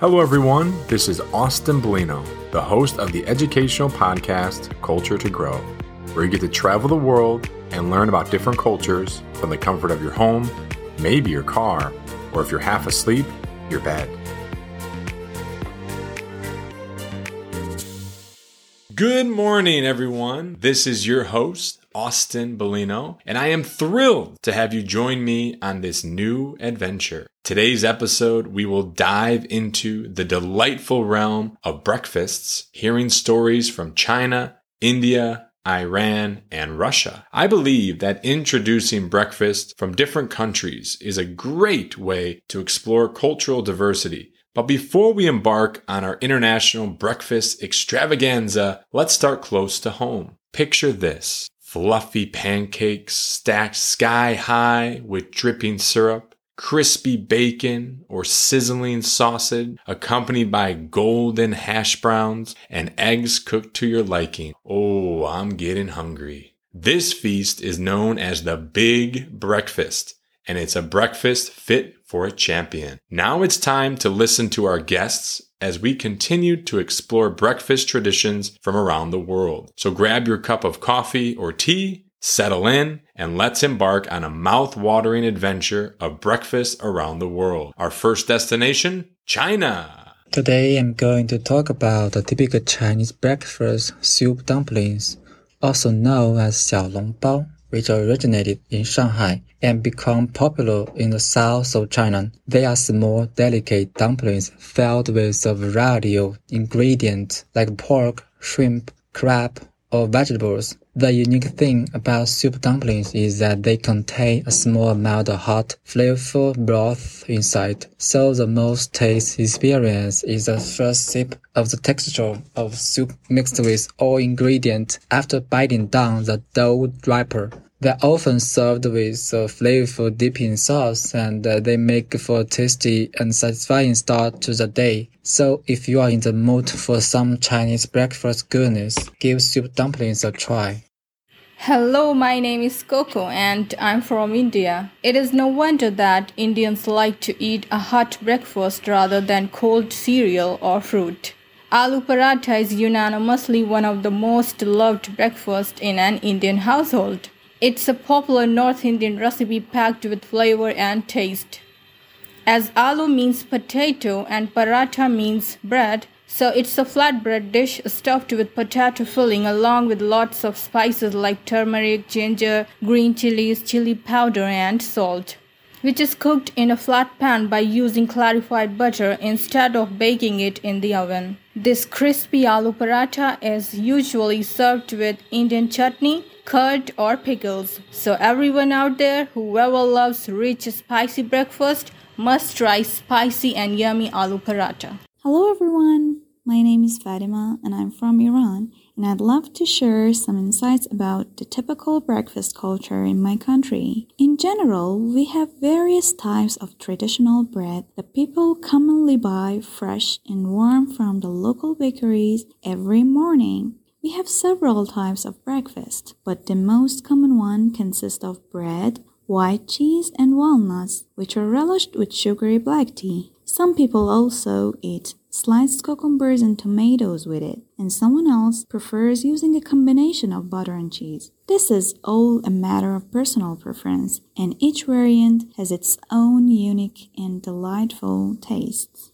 Hello, everyone. This is Austin Bellino, the host of the educational podcast Culture to Grow, where you get to travel the world and learn about different cultures from the comfort of your home, maybe your car, or if you're half asleep, your bed. Good morning, everyone. This is your host, Austin Bellino, and I am thrilled to have you join me on this new adventure. Today's episode, we will dive into the delightful realm of breakfasts, hearing stories from China, India, Iran, and Russia. I believe that introducing breakfast from different countries is a great way to explore cultural diversity. But before we embark on our international breakfast extravaganza, let's start close to home. Picture this fluffy pancakes stacked sky high with dripping syrup crispy bacon or sizzling sausage accompanied by golden hash browns and eggs cooked to your liking. Oh, I'm getting hungry. This feast is known as the Big Breakfast, and it's a breakfast fit for a champion. Now it's time to listen to our guests as we continue to explore breakfast traditions from around the world. So grab your cup of coffee or tea Settle in and let's embark on a mouth-watering adventure of breakfast around the world. Our first destination, China. Today I'm going to talk about the typical Chinese breakfast soup dumplings, also known as xiaolongbao, which originated in Shanghai and become popular in the south of China. They are small, delicate dumplings filled with a variety of ingredients like pork, shrimp, crab, or vegetables. The unique thing about soup dumplings is that they contain a small amount of hot, flavorful broth inside. So the most taste experience is the first sip of the texture of soup mixed with all ingredients after biting down the dough wrapper. They're often served with a flavorful dipping sauce and uh, they make for a tasty and satisfying start to the day. So if you are in the mood for some Chinese breakfast goodness, give soup dumplings a try. Hello, my name is Coco and I'm from India. It is no wonder that Indians like to eat a hot breakfast rather than cold cereal or fruit. Aloo paratha is unanimously one of the most loved breakfasts in an Indian household. It's a popular North Indian recipe packed with flavor and taste. As aloo means potato and paratha means bread, so it's a flatbread dish stuffed with potato filling along with lots of spices like turmeric, ginger, green chilies, chili powder and salt, which is cooked in a flat pan by using clarified butter instead of baking it in the oven. This crispy aloo paratha is usually served with Indian chutney curd, or pickles. So, everyone out there who ever loves rich, spicy breakfast must try spicy and yummy aloo paratha. Hello, everyone. My name is Fatima and I'm from Iran, and I'd love to share some insights about the typical breakfast culture in my country. In general, we have various types of traditional bread that people commonly buy fresh and warm from the local bakeries every morning. We have several types of breakfast, but the most common one consists of bread, white cheese, and walnuts, which are relished with sugary black tea. Some people also eat sliced cucumbers and tomatoes with it, and someone else prefers using a combination of butter and cheese. This is all a matter of personal preference, and each variant has its own unique and delightful tastes.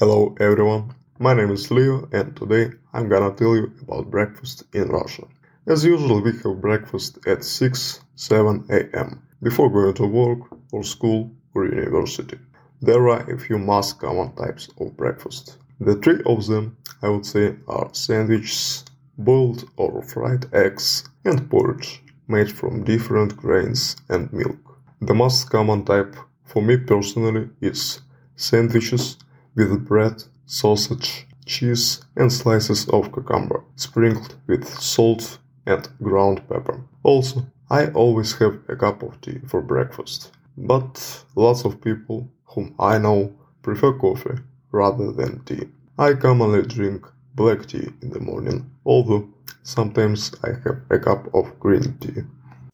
Hello everyone, my name is Leo and today I'm gonna tell you about breakfast in Russia. As usual, we have breakfast at 6 7 am before going to work or school or university. There are a few most common types of breakfast. The three of them, I would say, are sandwiches, boiled or fried eggs, and porridge made from different grains and milk. The most common type for me personally is sandwiches with bread sausage, cheese, and slices of cucumber, sprinkled with salt and ground pepper. Also, I always have a cup of tea for breakfast, but lots of people whom I know prefer coffee rather than tea. I commonly drink black tea in the morning, although sometimes I have a cup of green tea.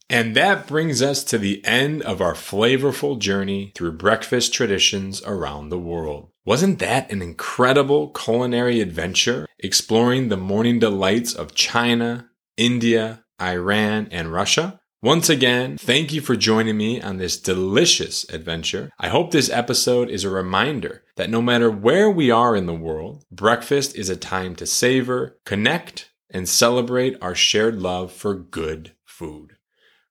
And that brings us to the end of our flavorful journey through breakfast traditions around the world. Wasn't that an incredible culinary adventure exploring the morning delights of China, India, Iran, and Russia? Once again, thank you for joining me on this delicious adventure. I hope this episode is a reminder that no matter where we are in the world, breakfast is a time to savor, connect, and celebrate our shared love for good food.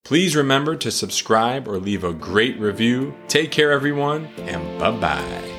Please remember to subscribe or leave a great review. Take care, everyone, and bye bye.